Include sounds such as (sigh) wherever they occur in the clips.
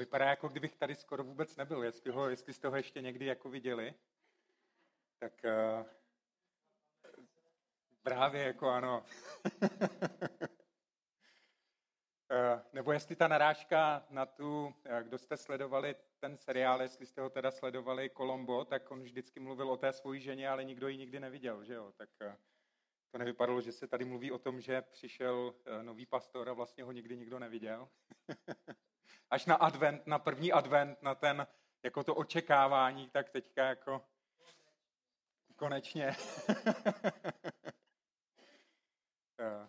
vypadá jako kdybych tady skoro vůbec nebyl, jestli, ho, jestli jste ho ještě někdy jako viděli. Tak uh, právě jako ano. uh, (laughs) nebo jestli ta narážka na tu, kdo jste sledovali ten seriál, jestli jste ho teda sledovali Colombo, tak on vždycky mluvil o té svojí ženě, ale nikdo ji nikdy neviděl, že jo? Tak to nevypadalo, že se tady mluví o tom, že přišel nový pastor a vlastně ho nikdy nikdo neviděl. (laughs) až na advent, na první advent, na ten, jako to očekávání, tak teďka jako konečně. (laughs) Eh,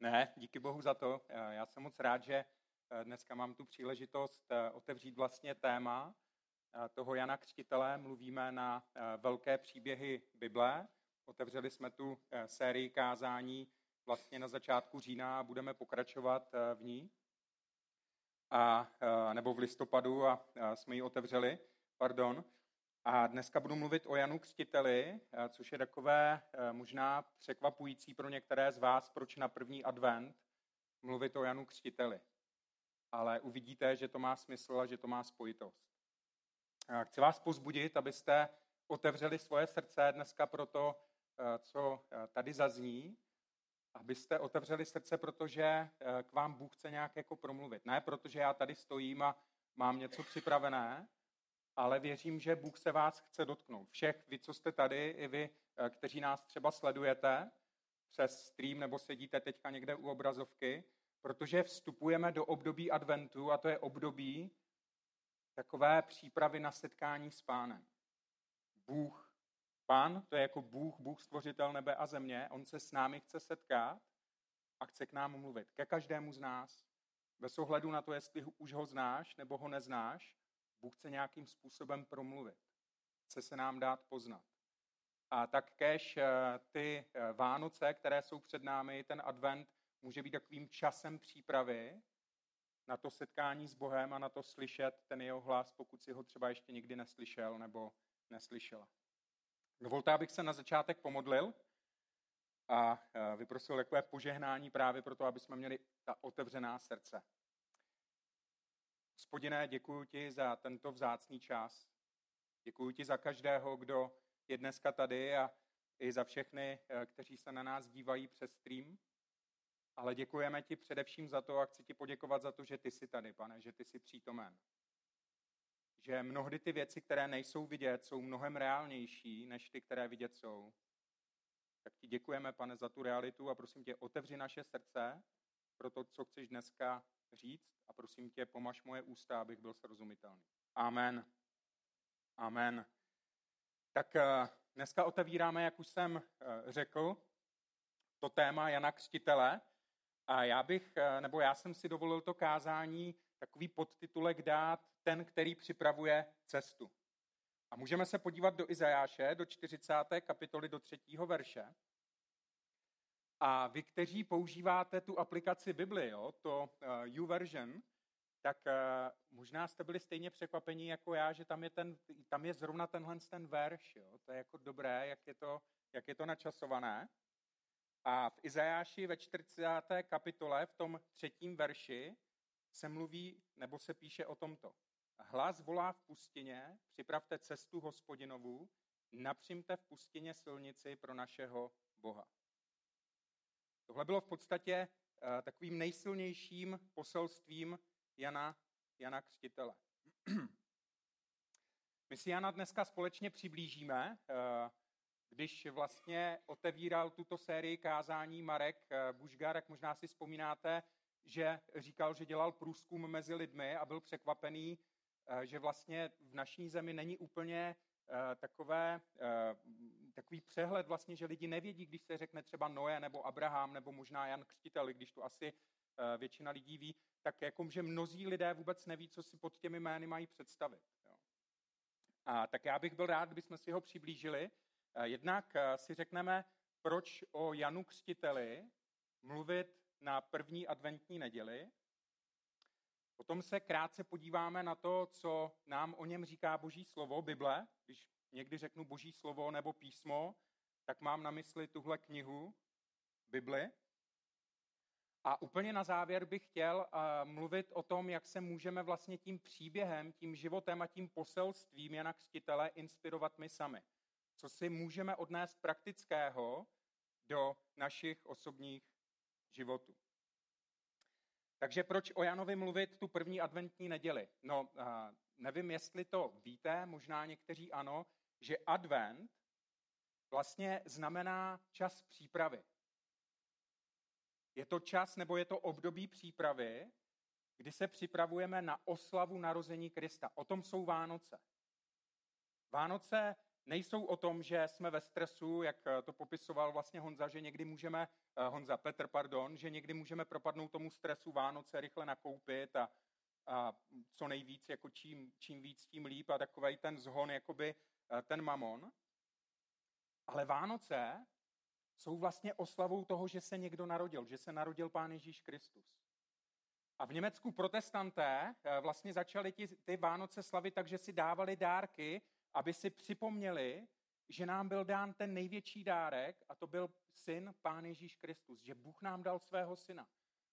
ne, díky bohu za to. Eh, já jsem moc rád, že eh, dneska mám tu příležitost otevřít vlastně téma toho Jana Křtitele. Mluvíme na velké příběhy Bible. Otevřeli jsme tu sérii kázání vlastně na začátku října a budeme pokračovat v ní a, nebo v listopadu a, a jsme ji otevřeli, pardon. A dneska budu mluvit o Janu Křtiteli, což je takové možná překvapující pro některé z vás, proč na první advent mluvit o Janu Křtiteli. Ale uvidíte, že to má smysl a že to má spojitost. Chci vás pozbudit, abyste otevřeli svoje srdce dneska pro to, co tady zazní, abyste otevřeli srdce, protože eh, k vám Bůh chce nějak jako promluvit. Ne protože já tady stojím a mám něco připravené, ale věřím, že Bůh se vás chce dotknout. Všech vy, co jste tady, i vy, eh, kteří nás třeba sledujete přes stream nebo sedíte teďka někde u obrazovky, protože vstupujeme do období adventu a to je období takové přípravy na setkání s pánem. Bůh Pán, to je jako Bůh, Bůh stvořitel nebe a země, on se s námi chce setkat a chce k nám mluvit. Ke každému z nás. Bez ohledu na to, jestli už ho znáš nebo ho neznáš, Bůh chce nějakým způsobem promluvit. Chce se nám dát poznat. A tak kež eh, ty eh, Vánoce, které jsou před námi, ten advent, může být takovým časem přípravy na to setkání s Bohem a na to slyšet ten jeho hlas, pokud si ho třeba ještě nikdy neslyšel nebo neslyšela. Dovolte, abych se na začátek pomodlil a vyprosil takové požehnání právě proto, aby jsme měli ta otevřená srdce. Spodine, děkuji ti za tento vzácný čas. Děkuji ti za každého, kdo je dneska tady a i za všechny, eh, kteří se na nás dívají přes stream. Ale děkujeme ti především za to a chci ti poděkovat za to, že ty jsi tady, pane, že ty jsi přítomen že mnohdy ty věci, které nejsou vidět, jsou mnohem reálnější než ty, které vidět jsou. Tak ti děkujeme, pane, za tu realitu a prosím tě, otevři naše srdce pro to, co chceš dneska říct a prosím tě, pomaž moje ústa, abych byl srozumitelný. Amen. Amen. Tak eh, dneska otevíráme, jak už jsem eh, řekl, to téma Jana Křtitele. A já bych, eh, nebo já jsem si dovolil to kázání takový podtitulek dát ten, který připravuje cestu. A můžeme se podívat do Izajáše, do 40. kapitoly, do 3. verše. A vy, kteří používáte tu aplikaci Bibli, jo, to uh, YouVersion, tak uh, možná jste byli stejně překvapení jako já, že tam je, ten, tam je zrovna tenhle ten verš. Jo. To je jako dobré, jak je to, jak je to načasované. A v Izajáši ve 40. kapitole, v tom třetím verši, se mluví nebo se píše o tomto. Hlas volá v pustině, připravte cestu hospodinovu, napřimte v pustině silnici pro našeho Boha. Tohle bylo v podstatě uh, takovým nejsilnějším poselstvím Jana, Jana Křtitele. (clears throat) My si Jana dneska společně přiblížíme, uh, když vlastně otevíral tuto sérii kázání Marek uh, Bušgar, jak možná si vzpomínáte, že říkal, že dělal průzkum mezi lidmi a byl překvapený, eh, že vlastně v naší zemi není úplně eh, takové, eh, takový přehled vlastně, že lidi nevědí, když se řekne třeba Noé nebo Abraham nebo možná Jan Křtitel, když to asi většina lidí ví, tak jako, že mnozí lidé vůbec neví, co si pod těmi jmény mají představit. A tak já bych byl rád, kdybychom si ho přiblížili. Jednak si řekneme, proč o Janu Křtiteli mluvit na první adventní neděli. Potom se krátce podíváme na to, co nám o něm říká Boží slovo, Bible. Když někdy řeknu Boží slovo nebo písmo, tak mám na mysli tuhle knihu, Bibli. A úplně na závěr bych chtěl uh, mluvit o tom, jak se můžeme vlastně tím příběhem, tím životem a tím poselstvím Jana Křtitele inspirovat my sami. Co si můžeme odnést praktického do našich osobních životů. Takže proč o Janovi mluvit tu první adventní neděli? No, uh, nevím, jestli to víte, možná někteří ano, že advent vlastně znamená čas přípravy. Je to čas nebo je to období přípravy, kdy se připravujeme na oslavu narození Krista. O tom jsou Vánoce. Vánoce nejsou o tom, že jsme ve stresu, jak to popisoval vlastně Honza, že někdy můžeme, eh, Honza Petr, pardon, že někdy můžeme propadnout tomu stresu Vánoce, rychle nakoupit a, a co nejvíc, jako čím, čím víc, tím líp a takový ten zhon, jakoby eh, ten mamon. Ale Vánoce jsou vlastně oslavou toho, že se někdo narodil, že se narodil Pán Ježíš Kristus. A v Německu protestanté eh, vlastně začali ty, ty Vánoce slavit tak, že si dávali dárky, aby si připomněli, že nám byl dán ten největší dárek a to byl syn Pán Ježíš Kristus, že Bůh nám dal svého syna.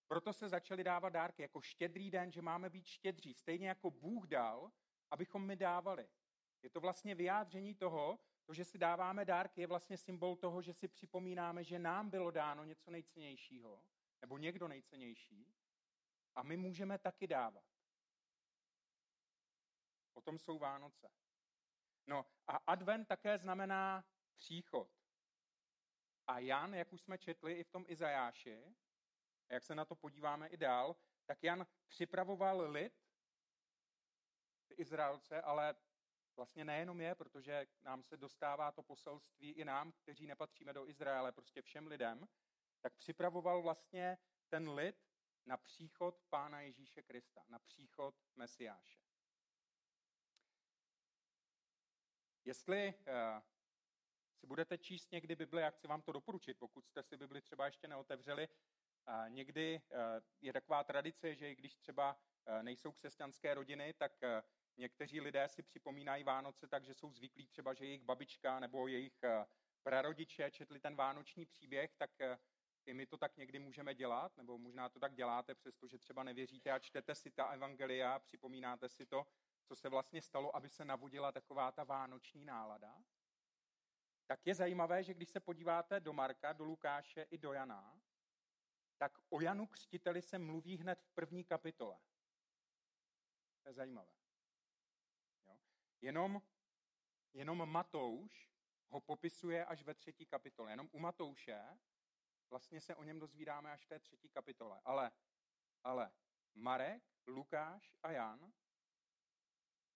Proto se začali dávat dárky jako štědrý den, že máme být štědří, stejně jako Bůh dal, abychom my dávali. Je to vlastně vyjádření toho, to, že si dáváme dárky, je vlastně symbol toho, že si připomínáme, že nám bylo dáno něco nejcennějšího, nebo někdo nejcennější, a my můžeme taky dávat. O tom jsou Vánoce. No a advent také znamená příchod. A Jan, jak už jsme četli i v tom Izajáši, a jak se na to podíváme i dál, tak Jan připravoval lid, ty Izraelce, ale vlastně nejenom je, protože nám se dostává to poselství i nám, kteří nepatříme do Izraele, prostě všem lidem, tak připravoval vlastně ten lid na příchod Pána Ježíše Krista, na příchod Mesiáše. Jestli uh, si budete číst někdy Bibli, já chci vám to doporučit, pokud jste si Bibli třeba ještě neotevřeli, uh, někdy uh, je taková tradice, že i když třeba nejsou křesťanské rodiny, tak Někteří lidé si připomínají Vánoce tak, že jsou zvyklí třeba, že jejich babička nebo jejich eh, prarodiče četli ten vánoční příběh, tak eh, i my to tak někdy můžeme dělat, nebo možná to tak děláte, přestože třeba nevěříte a čtete si ta evangelia, připomínáte si to, co se vlastně stalo, aby se navodila taková ta vánoční nálada. Tak je zajímavé, že když se podíváte do Marka, do Lukáše i do Jana, tak o Janu Křtiteli se mluví hned v první kapitole. To je zajímavé. Jenom, jenom Matouš ho popisuje až ve třetí kapitole. Jenom u Matouše vlastně se o něm dozvídáme až v té třetí kapitole. Ale, ale Marek, Lukáš a Jan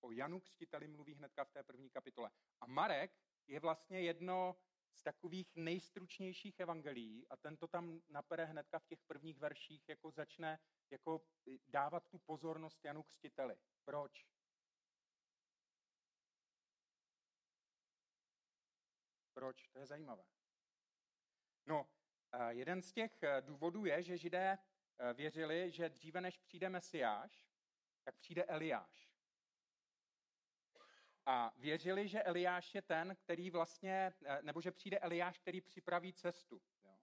o Janu Křtiteli mluví hnedka v té první kapitole. A Marek je vlastně jedno z takových nejstručnějších evangelií a ten to tam napere hnedka v těch prvních verších, jako začne jako dávat tu pozornost Janu Křtiteli. Proč? Proč? To je zajímavé. No, jeden z těch eh, důvodů je, že židé eh, věřili, že dříve než přijde Mesiáš, tak přijde Eliáš. A věřili, že Eliáš je ten, který vlastně, eh, nebo že přijde Eliáš, který připraví cestu. Jo?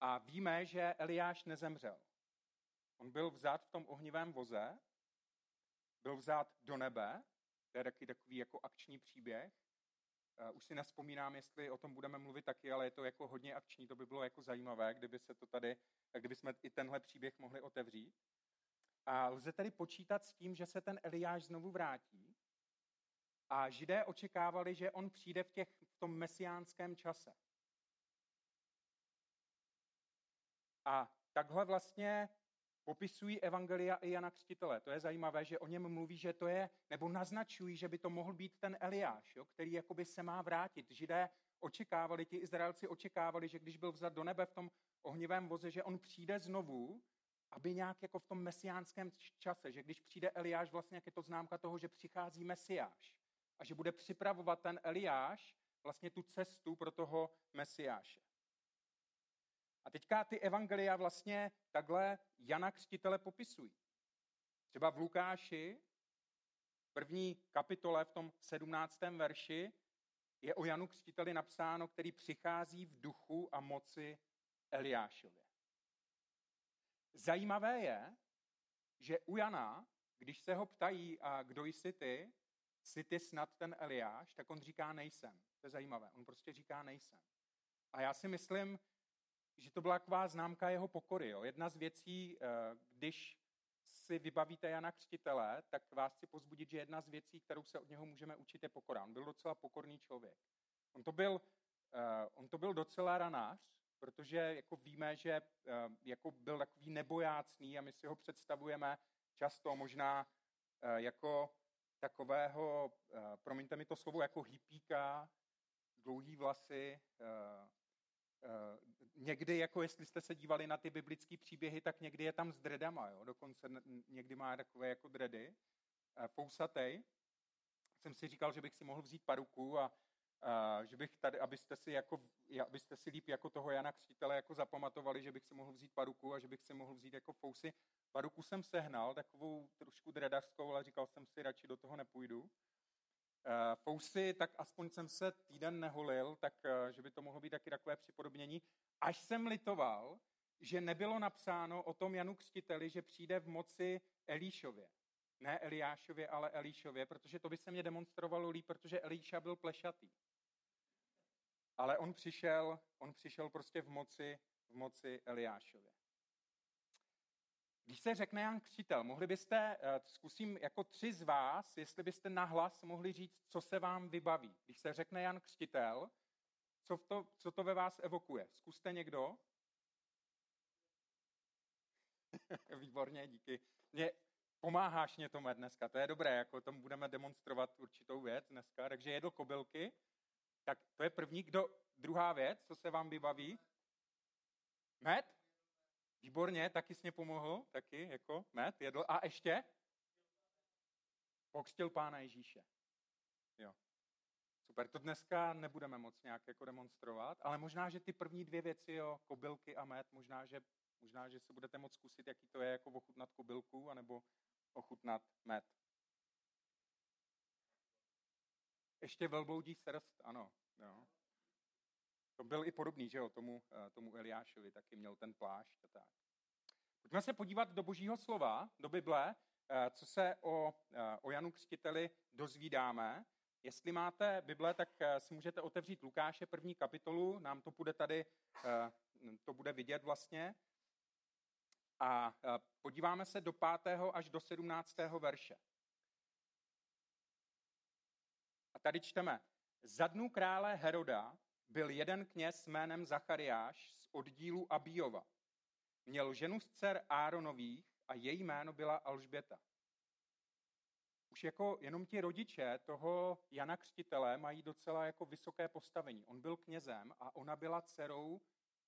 A víme, že Eliáš nezemřel. On byl vzat v tom ohnivém voze, byl vzat do nebe, to je taky takový jako akční příběh, Uh, už si nespomínám, jestli o tom budeme mluvit taky, ale je to jako hodně akční, to by bylo jako zajímavé, kdyby se to tady, kdyby jsme i tenhle příběh mohli otevřít. A lze tedy počítat s tím, že se ten Eliáš znovu vrátí a židé očekávali, že on přijde v, těch, v tom mesiánském čase. A takhle vlastně popisují Evangelia i Jana Křtitele. To je zajímavé, že o něm mluví, že to je, nebo naznačují, že by to mohl být ten Eliáš, jo, který jakoby se má vrátit. Židé očekávali, ti Izraelci očekávali, že když byl vzat do nebe v tom ohnivém voze, že on přijde znovu, aby nějak jako v tom mesiánském čase, že když přijde Eliáš, vlastně jak je to známka toho, že přichází Mesiáš a že bude připravovat ten Eliáš vlastně tu cestu pro toho Mesiáše. A teďka ty evangelia vlastně takhle Jana Křtitele popisují. Třeba v Lukáši, první kapitole v tom sedmnáctém verši, je o Janu Křtiteli napsáno, který přichází v duchu a moci Eliášově. zajímavé je, že u Jana, když se ho ptají, a kdo jsi ty, jsi ty snad ten Eliáš, tak on říká nejsem. To je zajímavé. On prostě říká nejsem. A já si myslím, že to byla taková známka jeho pokory. Jo. Jedna z věcí, eh, když si vybavíte Jana Křtitele, tak vás chci pozbudit, že jedna z věcí, kterou se od něho můžeme učit, je pokora. On byl docela pokorný člověk. On to byl, uh, on to byl docela ranář, protože jako víme, že uh, jako byl takový nebojácný a my si ho představujeme často možná jako takového, uh, promiňte mi to slovo, jako hippíka, dlouhý vlasy, uh, někdy, jako jestli jste se dívali na ty biblické příběhy, tak někdy je tam s dredama, jo? dokonce někdy má takové jako dredy, fousatej. Jsem si říkal, že bych si mohl vzít paruku a, a že bych tady, abyste si, jako, abyste si líp jako toho Jana Křtitele jako zapamatovali, že bych si mohl vzít paruku a že bych si mohl vzít jako fousy. Paruku jsem sehnal, takovou trošku dredařskou, ale říkal jsem si, radši do toho nepůjdu. Eh, fousy, tak aspoň jsem se týden neholil, tak eh, že by to mohlo být taky takové připodobnění. Až jsem litoval, že nebylo napsáno o tom Janu Křtiteli, že přijde v moci Elíšově. Ne Eliášově, ale Elíšově, protože to by se mě demonstrovalo líp, protože Elíša byl plešatý. Ale on přišel, on přišel prostě v moci, v moci Eliášově. Když se řekne Jan Křtitel, mohli byste, eh, zkusím jako tři z vás, jestli byste nahlas mohli říct, co se vám vybaví. Když se řekne Jan Křtitel, co to, co to ve vás evokuje? Zkuste někdo. (laughs) Výborně, díky. Mě, pomáháš mě tomu dneska, to je dobré, jako tomu budeme demonstrovat určitou věc dneska. Takže jedl kobylky, tak to je první. Kdo, druhá věc, co se vám vybaví? Med? Výborně, taky jsi mě pomohl, taky, jako, met, jedl. A ještě? Pokřtil pána Ježíše. Jo. Super, to dneska nebudeme moc nějak jako demonstrovat, ale možná, že ty první dvě věci, jo, kobylky a med, možná, že, možná, že se budete moct zkusit, jaký to je, jako ochutnat kobylku, anebo ochutnat med. Ještě velbloudí srst, ano. Jo. To byl i podobný, že jo, tomu, eh, tomu Eliášovi taky měl ten plášť a tak. Pojďme se podívat do božího slova, do Bible, eh, co se o, eh, o Janu Křtiteli dozvídáme. Jestli máte Bible, tak si můžete otevřít Lukáše první kapitolu, nám to bude tady, to bude vidět vlastně. A podíváme se do 5. až do 17. verše. A tady čteme. Za dnů krále Heroda byl jeden kněz jménem Zachariáš z oddílu Abíova. Měl ženu z dcer Áronových a její jméno byla Alžběta. Už jako jenom ti rodiče toho Jana Křtitele mají docela jako vysoké postavení. On byl knězem a ona byla dcerou,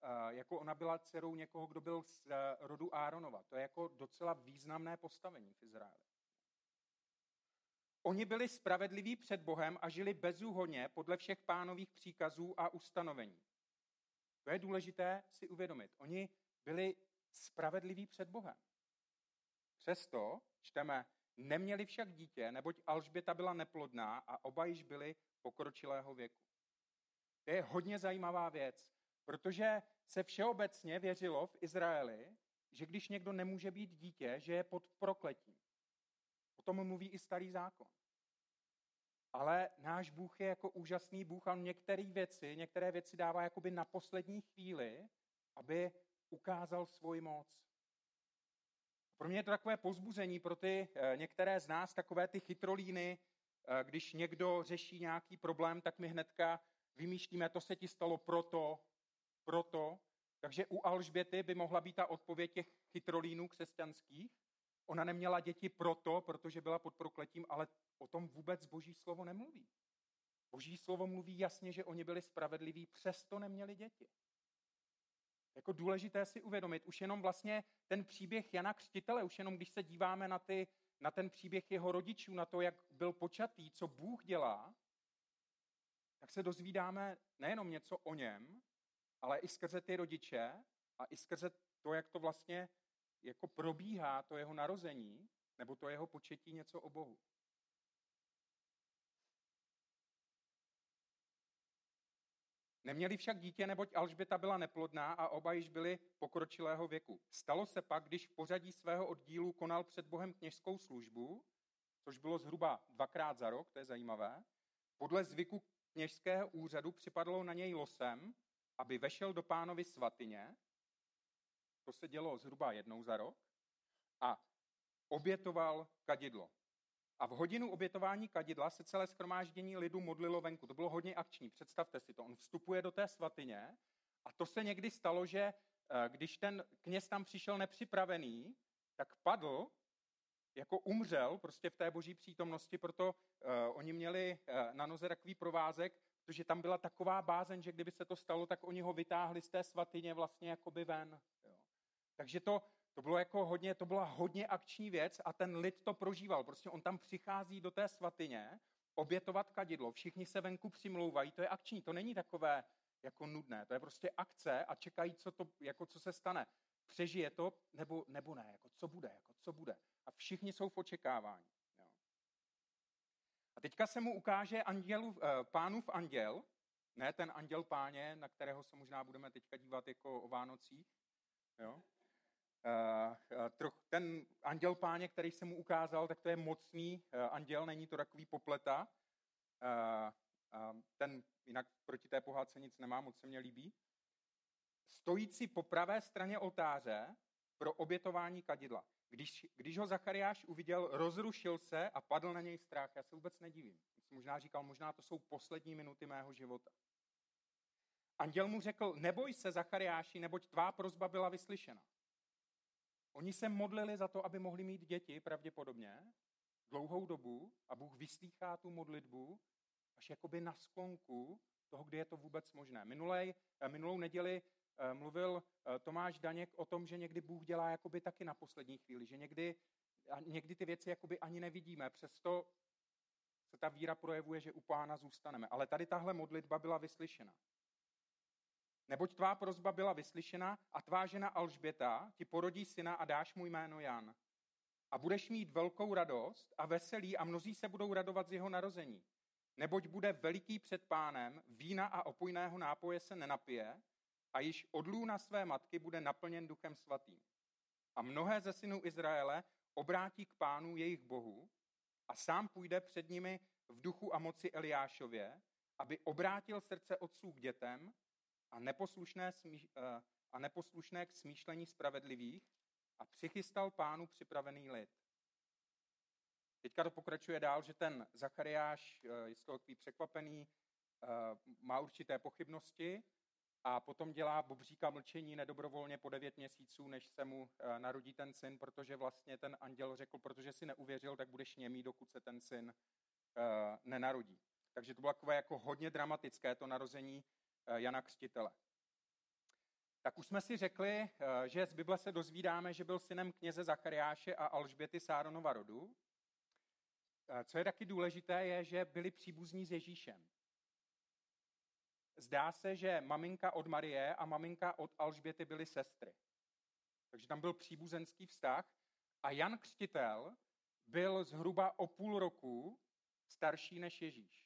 eh, jako ona byla dcerou někoho, kdo byl z eh, rodu Áronova. To je jako docela významné postavení v Izraeli. Oni byli spravedliví před Bohem a žili bezúhonně podle všech pánových příkazů a ustanovení. To je důležité si uvědomit. Oni byli spravedliví před Bohem. Přesto, čteme, neměli však dítě, neboť Alžběta byla neplodná a oba již byli pokročilého věku. To je hodně zajímavá věc, protože se všeobecně věřilo v Izraeli, že když někdo nemůže být dítě, že je pod prokletím. I starý zákon. Ale náš Bůh je jako úžasný Bůh a některé věci, některé věci dává jakoby na poslední chvíli, aby ukázal svoji moc. Pro mě je to takové pozbuzení pro ty eh, některé z nás, takové ty chytrolíny, eh, když někdo řeší nějaký problém, tak my hnedka vymýšlíme, to se ti stalo proto, proto. Takže u Alžběty by mohla být ta odpověď těch chytrolínů křesťanských, Ona neměla děti proto, protože byla pod prokletím, ale o tom vůbec Boží slovo nemluví. Boží slovo mluví jasně, že oni byli spravedliví, přesto neměli děti. Jako důležité si uvědomit, už jenom vlastně ten příběh Jana Křtitele, už jenom když se díváme na, ty, na ten příběh jeho rodičů, na to, jak byl počatý, co Bůh dělá, tak se dozvídáme nejenom něco o něm, ale i skrze ty rodiče a i skrze to, jak to vlastně jako probíhá to jeho narození, nebo to jeho početí něco o Bohu. Neměli však dítě, neboť Alžběta byla neplodná a oba již byli pokročilého věku. Stalo se pak, když v pořadí svého oddílu konal před Bohem kněžskou službu, což bylo zhruba dvakrát za rok, to je zajímavé, podle zvyku kněžského úřadu připadlo na něj losem, aby vešel do pánovy svatyně, to se dělo zhruba jednou za rok, a obětoval kadidlo. A v hodinu obětování kadidla se celé schromáždění lidu modlilo venku. To bylo hodně akční, představte si to. On vstupuje do té svatyně a to se někdy stalo, že eh, když ten kněz tam přišel nepřipravený, tak padl, jako umřel prostě v té boží přítomnosti, proto uh, oni měli uh, na noze takový provázek, protože tam byla taková bázeň, že kdyby se to stalo, tak oni ho vytáhli z té svatyně vlastně jakoby ven. Takže to, to bylo jako hodně, to byla hodně akční věc a ten lid to prožíval. Prostě on tam přichází do té svatyně, obětovat kadidlo, všichni se venku přimlouvají, to je akční, to není takové jako nudné, to je prostě akce a čekají, co, to, jako co se stane. Přežije to nebo, nebo ne, jako co bude, jako co bude. A všichni jsou v očekávání. Jo. A teďka se mu ukáže andělu, eh, pánův anděl, ne ten anděl páně, na kterého se možná budeme teďka dívat jako o Vánocích, jo? Eh, eh, ten anděl páně, který se mu ukázal, tak to je mocný eh, anděl, není to takový popleta. Ten jinak proti té pohádce nic nemá, moc se mně líbí. Stojící po pravé straně oltáře pro obětování kadidla. Když, když ho Zachariáš uviděl, rozrušil se a padl na něj strach. Já se vůbec nedivím. Možná říkal, možná to jsou poslední minuty mého života. Anděl mu řekl, neboj se, Zachariáši, neboť tvá prozba byla vyslyšena. Oni se modlili za to, aby mohli mít děti, pravděpodobně, dlouhou dobu a Bůh vyslýchá tu modlitbu až jakoby na sklonku toho, kdy je to vůbec možné. Minulej, eh, minulou neděli eh, mluvil eh, Tomáš Daněk o tom, že někdy Bůh dělá jakoby taky na poslední chvíli, že někdy, někdy ty věci jakoby ani nevidíme, přesto se ta víra projevuje, že u pána zůstaneme. Ale tady tahle modlitba byla vyslyšena. Neboť tvá prozba byla vyslyšena a tvá žena Alžběta ti porodí syna a dáš mu jméno Jan. A budeš mít velkou radost a veselí a mnozí se budou radovat z jeho narození. Neboť bude veliký před pánem, vína a opojného nápoje se nenapije a již od lůna své matky bude naplněn duchem svatým. A mnohé ze synů Izraele obrátí k pánu jejich bohu a sám půjde před nimi v duchu a moci Eliášově, aby obrátil srdce otců k dětem a neposlušné, smí, eh, a neposlušné k smýšlení spravedlivých a přichystal pánu připravený lid. Teďka to pokračuje dál, že ten Zachariáš eh, je z toho takový překvapený, eh, má určité pochybnosti a potom dělá bobříka mlčení nedobrovolně po devět měsíců, než se mu narodí ten syn, protože vlastně ten anděl řekl, protože si neuvěřil, tak budeš němý, dokud se ten syn nenarodí. Takže to bylo takové jako hodně dramatické to narození Jana Křtitele. Tak už jsme si řekli, eh, že z Bible se dozvídáme, že byl synem kněze Zachariáše a Alžběty Sáronova rodu. Eh, co je taky důležité, je, že byli příbuzní s Ježíšem. Zdá se, že maminka od Marie a maminka od Alžběty byly sestry. Takže tam byl příbuzenský vztah. A Jan Křtitel byl zhruba o půl roku starší než Ježíš.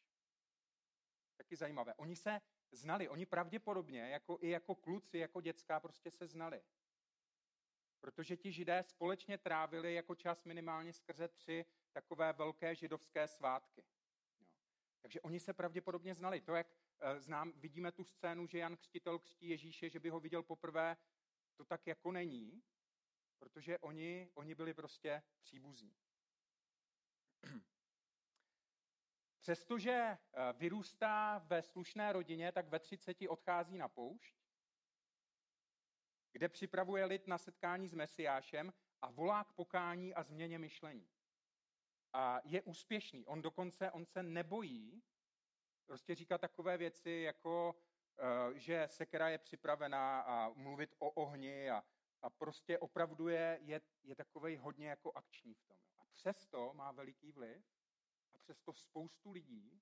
Taky zajímavé. Oni se znali. Oni pravděpodobně, jako i jako kluci, jako dětská, prostě se znali. Protože ti židé společně trávili jako čas minimálně skrze tři takové velké židovské svátky. Jo. Takže oni se pravděpodobně znali. To, jak e, znám, vidíme tu scénu, že Jan Křtitel křtí Ježíše, že by ho viděl poprvé, to tak jako není, protože oni, oni byli prostě příbuzní. (clears throat) Přestože eh, vyrůstá ve slušné rodině, tak ve 30 odchází na poušť, kde připravuje lid na setkání s Mesiášem a volá k pokání a změně myšlení. A je úspěšný. On dokonce, on se nebojí prostě říkat takové věci, jako eh, že sekera je připravená a mluvit o ohni a, a prostě opravdu je, je, je takovej hodně jako akční v tom. A přesto má veliký vliv a přesto spoustu lidí,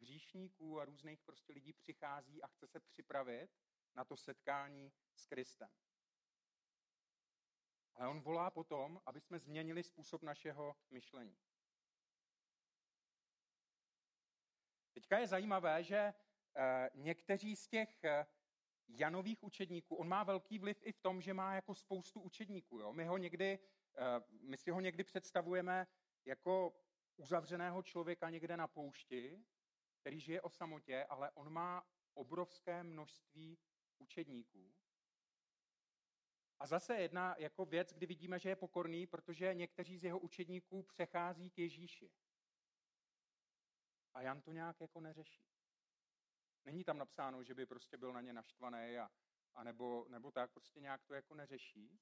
hříšníků a různých prostě lidí přichází a chce se připravit na to setkání s Kristem. Ale on volá potom, aby jsme změnili způsob našeho myšlení. Teďka je zajímavé, že někteří z těch Janových učedníků, on má velký vliv i v tom, že má jako spoustu učedníků. Jo? My, ho někdy, my si ho někdy představujeme jako uzavřeného člověka někde na poušti, který žije o samotě, ale on má obrovské množství učedníků. A zase jedna jako věc, kdy vidíme, že je pokorný, protože někteří z jeho učedníků přechází k Ježíši. A Jan to nějak jako neřeší. Není tam napsáno, že by prostě byl na ně naštvaný a, a nebo, nebo tak, prostě nějak to jako neřeší.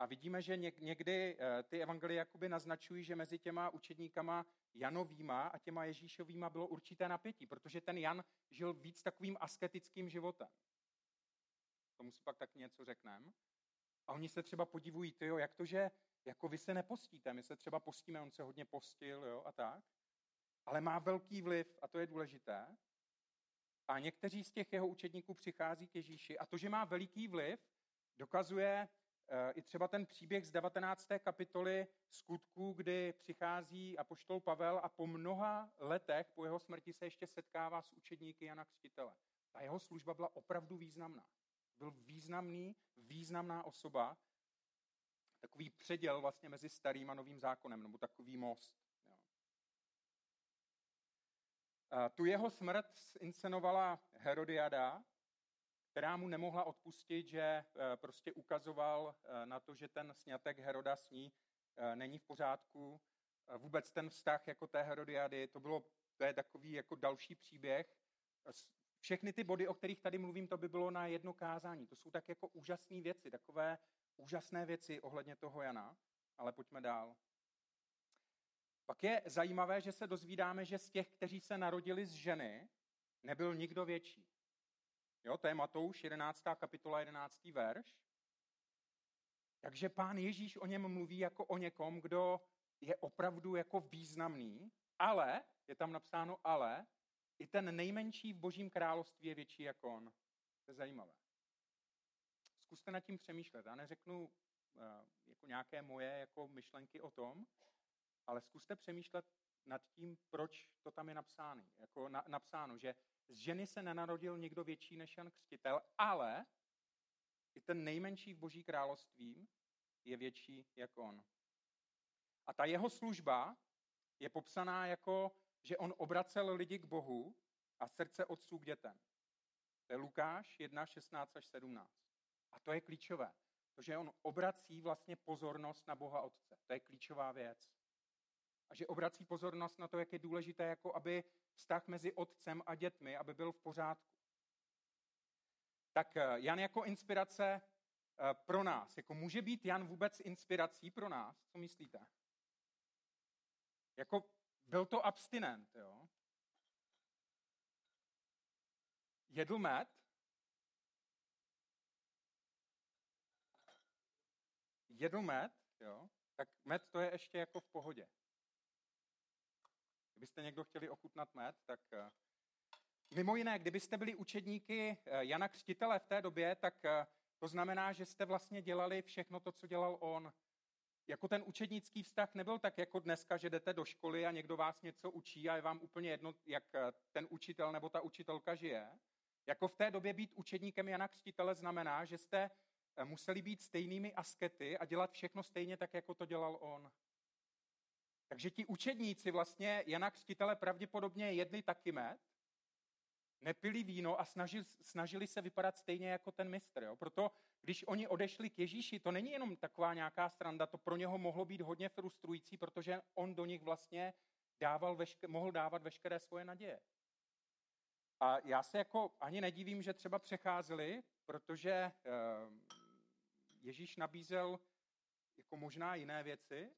A vidíme, že někdy eh, ty evangelie jakoby naznačují, že mezi těma učedníkama Janovýma a těma Ježíšovýma bylo určité napětí, protože ten Jan žil víc takovým asketickým životem. Tomu si pak tak něco řekneme. A oni se třeba podivují, tyjo, jak to, že jako vy se nepostíte, my se třeba postíme, on se hodně postil jo, a tak. Ale má velký vliv, a to je důležité. A někteří z těch jeho učedníků přichází k Ježíši. A to, že má veliký vliv, dokazuje i třeba ten příběh z 19. kapitoly skutků, kdy přichází apoštol Pavel a po mnoha letech po jeho smrti se ještě setkává s učedníky Jana Křtitele. Ta jeho služba byla opravdu významná. Byl významný, významná osoba, takový předěl vlastně mezi starým a novým zákonem, nebo takový most. Jo. A tu jeho smrt inscenovala Herodiada, která mu nemohla odpustit, že eh, prostě ukazoval eh, na to, že ten snětek Heroda s ní eh, není v pořádku. Vůbec ten vztah jako té Herodiady, to, bylo, to je takový jako další příběh. Všechny ty body, o kterých tady mluvím, to by bylo na jedno kázání. To jsou tak jako úžasné věci, takové úžasné věci ohledně toho Jana. Ale pojďme dál. Pak je zajímavé, že se dozvídáme, že z těch, kteří se narodili z ženy, nebyl nikdo větší. Jo, to je Matouš 11. kapitola 11. verš. Takže pán Ježíš o něm mluví jako o někom, kdo je opravdu jako významný, ale, je tam napsáno ale, i ten nejmenší v božím království je větší jako on. To je zajímavé. Zkuste nad tím přemýšlet. Já neřeknu uh, jako nějaké moje jako myšlenky o tom, ale zkuste přemýšlet nad tím, proč to tam je napsáno. Jako na, napsáno, že z ženy se nenarodil někdo větší než Jan Křtitel, ale i ten nejmenší v Boží království je větší jak on. A ta jeho služba je popsaná jako, že on obracel lidi k Bohu a srdce otců k dětem. To je Lukáš 1, 16 až 17. A to je klíčové. To, že on obrací vlastně pozornost na Boha Otce. To je klíčová věc. A že obrací pozornost na to, jak je důležité, jako aby vztah mezi otcem a dětmi, aby byl v pořádku. Tak eh, Jan jako inspirace eh, pro nás. Jako může být Jan vůbec inspirací pro nás? Co myslíte? Jako byl to abstinent, jo? Jedl med? Jedl med, jo? Tak med to je ještě jako v pohodě. Kdybyste někdo chtěli ochutnat med, tak eh, mimo jiné, kdybyste byli učedníky eh, Jana Křtitele v té době, tak eh, to znamená, že jste vlastně dělali všechno to, co dělal on. Jako ten učednický vztah nebyl tak jako dneska, že jdete do školy a někdo vás něco učí a je vám úplně jedno, jak ten učitel nebo ta učitelka žije. Jako v té době být učedníkem Jana Křtitele znamená, že jste museli být stejnými askety a dělat všechno stejně tak, jako to dělal on. Takže ti učedníci vlastně Jana Křtitele pravděpodobně jedli taky med, nepili víno a snažili, snažili se vypadat stejně jako ten mistr. Jo? Proto, když oni odešli k Ježíši, to není jenom taková nějaká stranda, to pro něho mohlo být hodně frustrující, protože on do nich vlastně dával veške, mohl dávat veškeré svoje naděje. A já se jako ani nedivím, že třeba přecházeli, protože eh, Ježíš nabízel jako možná jiné věci,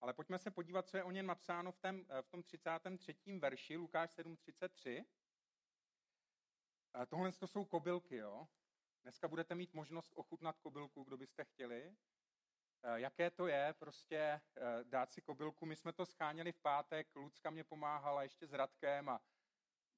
ale pojďme se podívat, co je o něm napsáno v, tém, v tom 33. verši, Lukáš 7.33. Tohle to jsou kobylky, jo. Dneska budete mít možnost ochutnat kobylku, kdo byste chtěli. Jaké to je, prostě eh, dát si kobylku. My jsme to scháněli v pátek, Lucka mě pomáhala ještě s Radkem a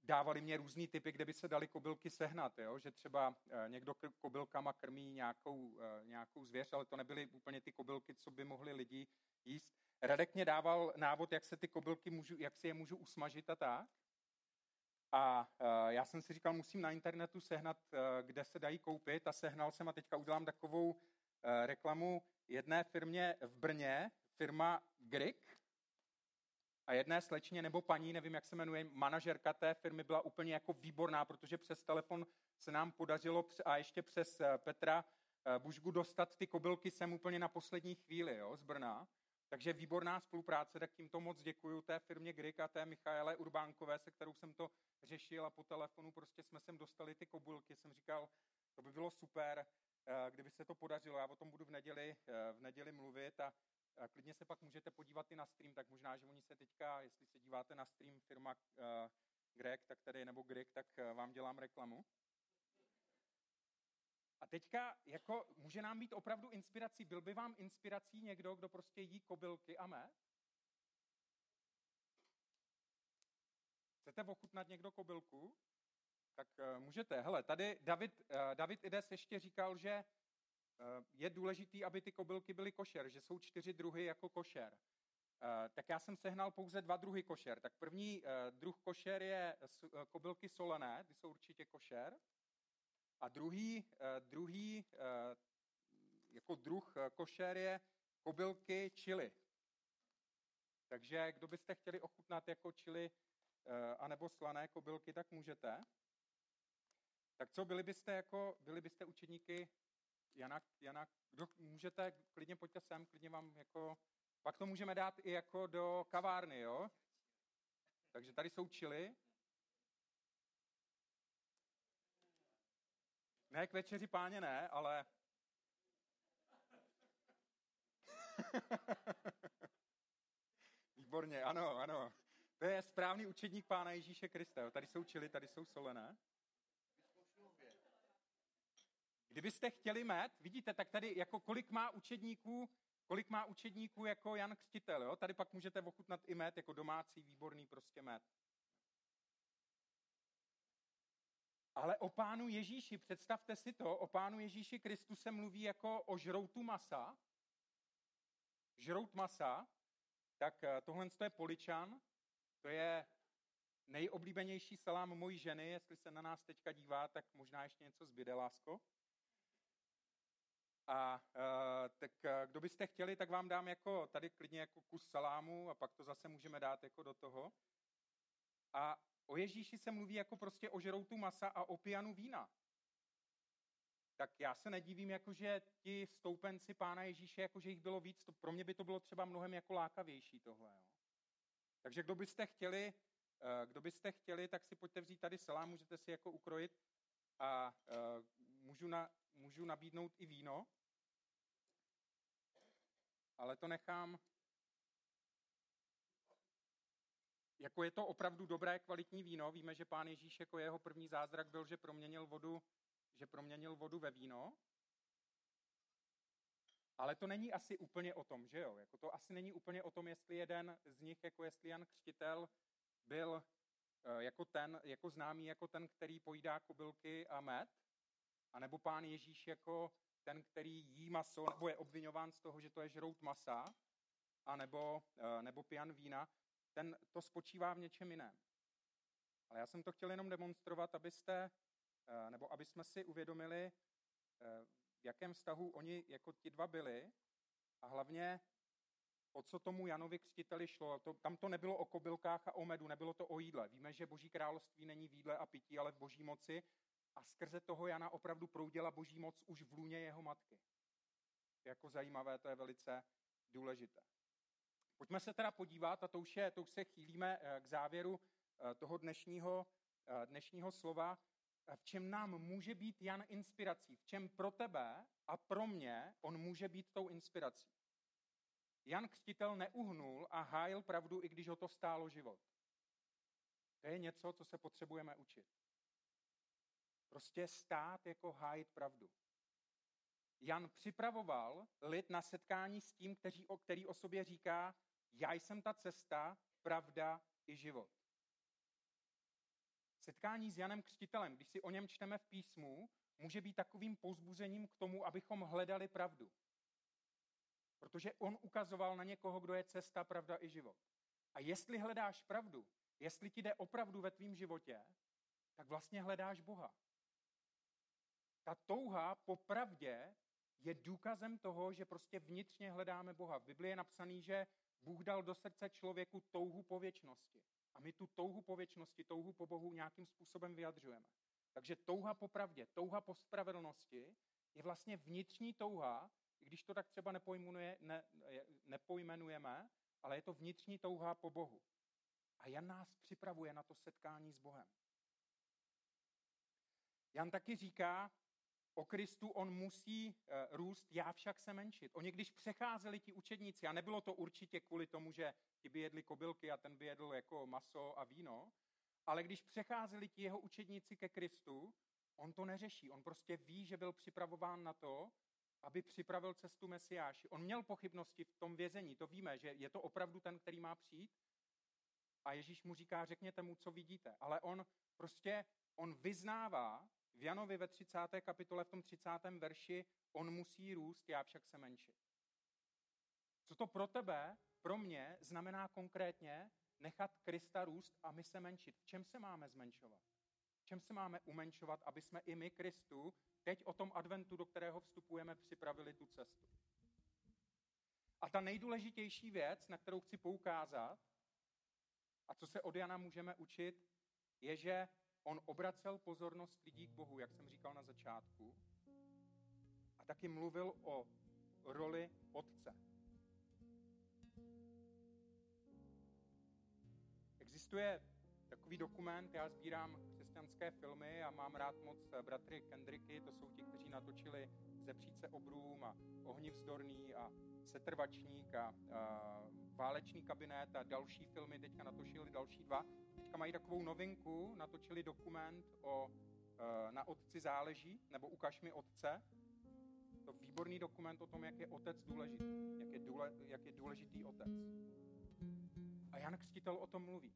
dávali mě různý typy, kde by se dali kobylky sehnat, jo? že třeba eh, někdo kobylkama krmí nějakou, eh, nějakou zvěř, ale to nebyly úplně ty kobylky, co by mohli lidi jíst. Radek mě dával návod, jak se ty kobylky můžu, jak si je můžu usmažit a tak. A uh, já jsem si říkal, musím na internetu sehnat, uh, kde se dají koupit a sehnal jsem a teďka udělám takovou uh, reklamu jedné firmě v Brně, firma Grig a jedné slečně nebo paní, nevím, jak se jmenuje, manažerka té firmy byla úplně jako výborná, protože přes telefon se nám podařilo a ještě přes Petra Bužgu dostat ty kobylky sem úplně na poslední chvíli jo, z Brna. Takže výborná spolupráce, tak tímto moc děkuji té firmě Grik a té Michaele Urbánkové, se kterou jsem to řešil a po telefonu prostě jsme sem dostali ty kobylky. Jsem říkal, to by bylo super, eh, kdyby se to podařilo. Já o tom budu v neděli, eh, v neděli mluvit a klidně se pak můžete podívat i na stream, tak možná, že oni se teďka, jestli se díváte na stream firma eh, Greg, tak tady, nebo Greg, tak vám dělám reklamu. A teďka, jako, může nám být opravdu inspirací, byl by vám inspirací někdo, kdo prostě jí kobylky a med? Chcete ochutnat někdo kobylku? Tak uh, můžete. Hele, tady David, uh, David Ides ještě říkal, že uh, je důležitý, aby ty kobylky byly košer, že jsou čtyři druhy jako košer. Tak já jsem sehnal pouze dva druhy košer. Tak první uh, druh košer je kobylky solené, ty jsou určitě košer. A druhý, eh, druhý eh, jako druh eh, košer je kobylky čili. Takže kdo byste chtěli ochutnat jako čili anebo slané kobylky, tak můžete. Tak co, byli byste jako, byli byste učeníky Jana, Jana, kdo můžete, klidně pojďte sem, klidně vám jako, pak to můžeme dát i jako do kavárny, jo? Takže tady jsou čili, Ne, k večeři páně ne, ale... (laughs) Výborně, ano, ano. To je správný učedník Pána Ježíše Krista. Tady jsou čili, tady jsou solené. Kdybyste chtěli met, vidíte, tak tady jako kolik má učedníků, kolik má učedníků jako Jan Křtitel, jo? Tady pak můžete ochutnat i met, jako domácí, výborný prostě met. Ale o pánu Ježíši, představte si to, o pánu Ježíši Kristu se mluví jako o žroutu masa. Žrout masa, tak eh, tohle je poličan, to je nejoblíbenější salám mojí ženy, jestli se na nás teďka dívá, tak možná ještě něco zbyde, lásko. A uh, tak uh, kdo byste chtěli, tak vám dám jako tady klidně jako kus salámu a pak to zase můžeme dát jako do toho. A O Ježíši se mluví jako prostě o žroutu masa a o pijanu vína. Tak já se nedivím, jakože ti stoupenci pána Ježíše, jakože jich bylo víc, to, pro mě by to bylo třeba mnohem jako lákavější tohle. Jo. Takže kdo byste chtěli, eh, kdo byste chtěli, tak si pojďte vzít tady salám, můžete si jako ukrojit a eh, můžu, na, můžu nabídnout i víno, ale to nechám jako je to opravdu dobré, kvalitní víno. Víme, že pán Ježíš jako jeho první zázrak byl, že proměnil vodu, že proměnil vodu ve víno. Ale to není asi úplně o tom, že jo? Jako to asi není úplně o tom, jestli jeden z nich, jako jestli Jan Křtitel, byl eh, jako ten, jako známý jako ten, který pojídá kobylky a med, anebo pán Ježíš jako ten, který jí maso, nebo je obvinován z toho, že to je žrout masa, anebo, eh, nebo pijan vína ten, to spočívá v něčem jiném. Ale já jsem to chtěl jenom demonstrovat, abyste, eh, nebo aby jsme si uvědomili, eh, v jakém vztahu oni jako ti dva byli a hlavně o co tomu Janovi křtiteli šlo. To, tam to nebylo o kobylkách a o medu, nebylo to o jídle. Víme, že boží království není v jídle a pití, ale v boží moci a skrze toho Jana opravdu proudila boží moc už v lůně jeho matky. Jako zajímavé, to je velice důležité. Pojďme se teda podívat, a to už, je, to už se chýlíme eh, k závěru eh, toho dnešního, eh, dnešního slova, v čem nám může být Jan inspirací, v čem pro tebe a pro mě on může být tou inspirací. Jan Křtitel neuhnul a hájil pravdu, i když ho to stálo život. To je něco, co se potřebujeme učit. Prostě stát jako hájit pravdu. Jan připravoval lid na setkání s tím, který, který o sobě říká, já jsem ta cesta, pravda i život. Setkání s Janem Křtitelem, když si o něm čteme v písmu, může být takovým pozbuzením k tomu, abychom hledali pravdu. Protože on ukazoval na někoho, kdo je cesta, pravda i život. A jestli hledáš pravdu, jestli ti jde opravdu ve tvém životě, tak vlastně hledáš Boha. Ta touha po pravdě je důkazem toho, že prostě vnitřně hledáme Boha. V Biblii je napsaný, že Bůh dal do srdce člověku touhu po věčnosti. A my tu touhu po věčnosti, touhu po Bohu nějakým způsobem vyjadřujeme. Takže touha po pravdě, touha po spravedlnosti je vlastně vnitřní touha, i když to tak třeba nepojmenuje, ne, nepojmenujeme, ale je to vnitřní touha po Bohu. A Jan nás připravuje na to setkání s Bohem. Jan taky říká, o Kristu on musí eh, růst, já však se menšit. Oni když přecházeli ti učedníci, a nebylo to určitě kvůli tomu, že ti by jedli kobylky a ten by jedl jako maso a víno, ale když přecházeli ti jeho učedníci ke Kristu, on to neřeší. On prostě ví, že byl připravován na to, aby připravil cestu Mesiáši. On měl pochybnosti v tom vězení, to víme, že je to opravdu ten, který má přijít. A Ježíš mu říká, řekněte mu, co vidíte. Ale on prostě, on vyznává v Janovi ve 30. kapitole, v tom 30. verši, on musí růst, já však se menšit. Co to pro tebe, pro mě, znamená konkrétně nechat Krista růst a my se menšit? V čem se máme zmenšovat? V čem se máme umenšovat, aby jsme i my Kristu teď o tom adventu, do kterého vstupujeme, připravili tu cestu? A ta nejdůležitější věc, na kterou chci poukázat, a co se od Jana můžeme učit, je, že on obracel pozornost lidí k Bohu, jak jsem říkal na začátku, a taky mluvil o roli otce. Existuje takový dokument, já sbírám křesťanské filmy a mám rád moc bratry Kendricky, to jsou ti, kteří natočili Zepříce obrům a Ohni vzdorný a Setrvačník a, a Válečný kabinet a další filmy, teďka natočili další dva. Teďka mají takovou novinku, natočili dokument o e, Na otci záleží, nebo Ukaž mi otce. To výborný dokument o tom, jak je otec důležitý, jak je, důle, jak je důležitý otec. A Jan Křtitel o tom mluví.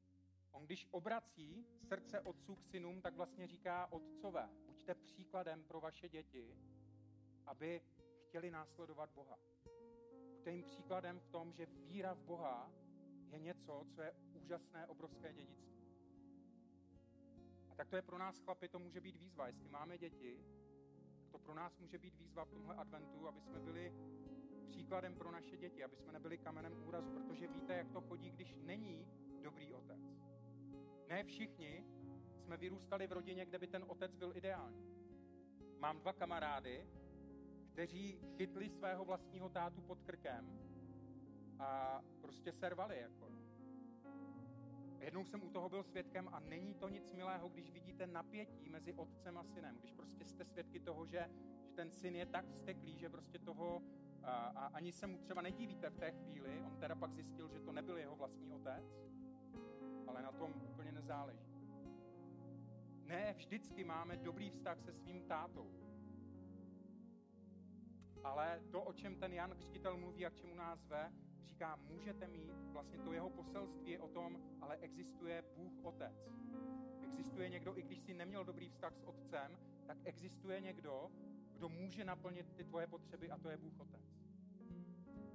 On když obrací srdce otců k synům, tak vlastně říká otcové, buďte příkladem pro vaše děti, aby chtěli následovat Boha. Jim příkladem v tom, že víra v Boha je něco, co je úžasné, obrovské dědictví. A tak to je pro nás, chlapi, to může být výzva. Jestli máme děti, to pro nás může být výzva v tomhle adventu, aby jsme byli příkladem pro naše děti, aby jsme nebyli kamenem úrazu, protože víte, jak to chodí, když není dobrý otec. Ne všichni jsme vyrůstali v rodině, kde by ten otec byl ideální. Mám dva kamarády, kteří chytli svého vlastního tátu pod krkem a prostě servali. Jako. No. Jednou jsem u toho byl svědkem a není to nic milého, když vidíte napětí mezi otcem a synem. Když prostě jste svědky toho, že, že ten syn je tak vzteklý, že prostě toho a, a ani se mu třeba nedívíte v té chvíli. On teda pak zjistil, že to nebyl jeho vlastní otec, ale na tom úplně nezáleží. Ne, vždycky máme dobrý vztah se svým tátou. Ale to, o čem ten Jan Křtitel mluví a k čemu nás ve, říká, můžete mít, vlastně to jeho poselství je o tom, ale existuje Bůh Otec. Existuje někdo, i když jsi neměl dobrý vztah s Otcem, tak existuje někdo, kdo může naplnit ty tvoje potřeby a to je Bůh Otec.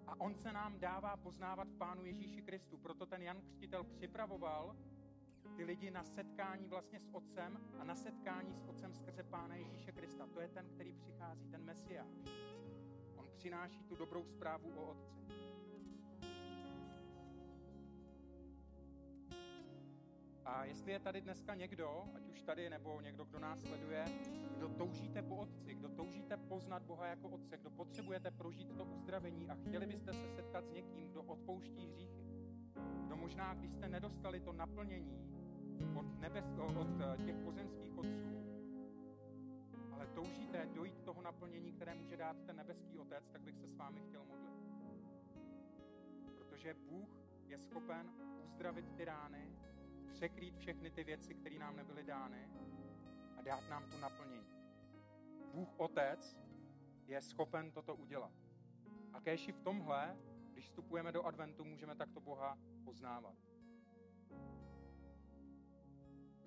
A on se nám dává poznávat v Pánu Ježíši Kristu. Proto ten Jan Křtitel připravoval ty lidi na setkání vlastně s Otcem a na setkání s Otcem skrze Pána Ježíše Krista. To je ten, který přichází, ten Mesiáš. Přináší tu dobrou zprávu o Otci. A jestli je tady dneska někdo, ať už tady nebo někdo, kdo nás sleduje, kdo toužíte po Otci, kdo toužíte poznat Boha jako Otce, kdo potřebujete prožít to uzdravení a chtěli byste se setkat s někým, kdo odpouští hříchy, kdo možná, když jste nedostali to naplnění od, nebes, od eh, těch pozemských otců, ale toužíte dojít toho naplnění, které může dát ten nebeský Otec, tak bych se s vámi chtěl modlit. Protože Bůh je schopen uzdravit ty rány, překrýt všechny ty věci, které nám nebyly dány a dát nám to naplnění. Bůh Otec je schopen toto udělat. A kéž v tomhle, když vstupujeme do adventu, můžeme takto Boha poznávat.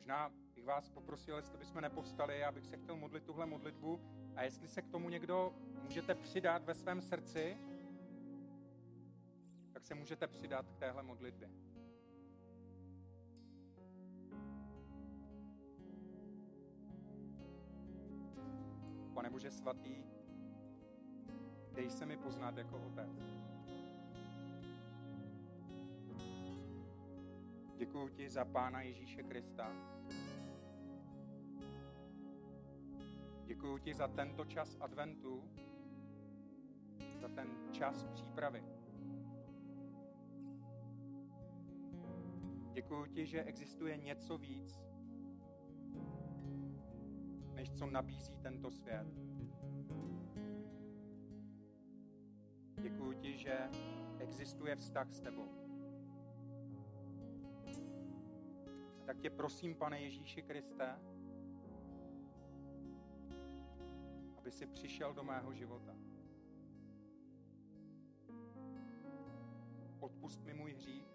Možná bych vás poprosil, jestli bychom nepovstali, abych se chtěl modlit tuhle modlitbu a jestli se k tomu někdo můžete přidat ve svém srdci, tak se můžete přidat k téhle modlitbě. Pane Bože svatý, dej se mi poznat jako otec. Děkuji ti za Pána Ježíše Krista. Děkuji ti za tento čas adventu, za ten čas přípravy. Děkuji ti, že existuje něco víc, než co nabízí tento svět. Děkuji ti, že existuje vztah s tebou. Tak tě prosím, pane Ježíši Kriste, aby si přišel do mého života. Odpust mi můj hřích.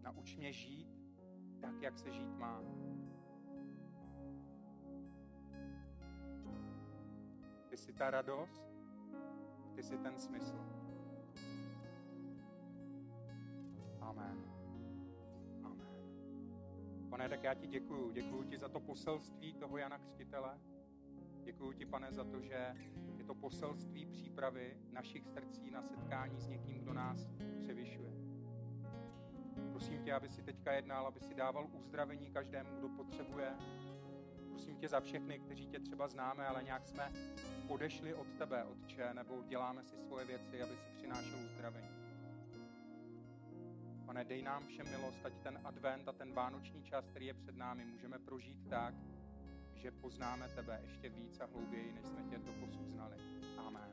Nauč mě žít tak, jak se žít má. Ty jsi ta radost, ty jsi ten smysl. Pane, tak já ti děkuju. Děkuju ti za to poselství toho Jana Křtitele. Děkuju ti, pane, za to, že je to poselství přípravy našich srdcí na setkání s někým, kdo nás převyšuje. Prosím tě, aby si teďka jednal, aby si dával uzdravení každému, kdo potřebuje. Prosím tě za všechny, kteří tě třeba známe, ale nějak jsme odešli od tebe, Otče, nebo děláme si svoje věci, aby si přinášel uzdravení. Pane, dej nám všem milost, ať ten advent a ten vánoční čas, který je před námi, můžeme prožít tak, že poznáme tebe ještě víc a hlouběji, než jsme tě doposud znali. Amen.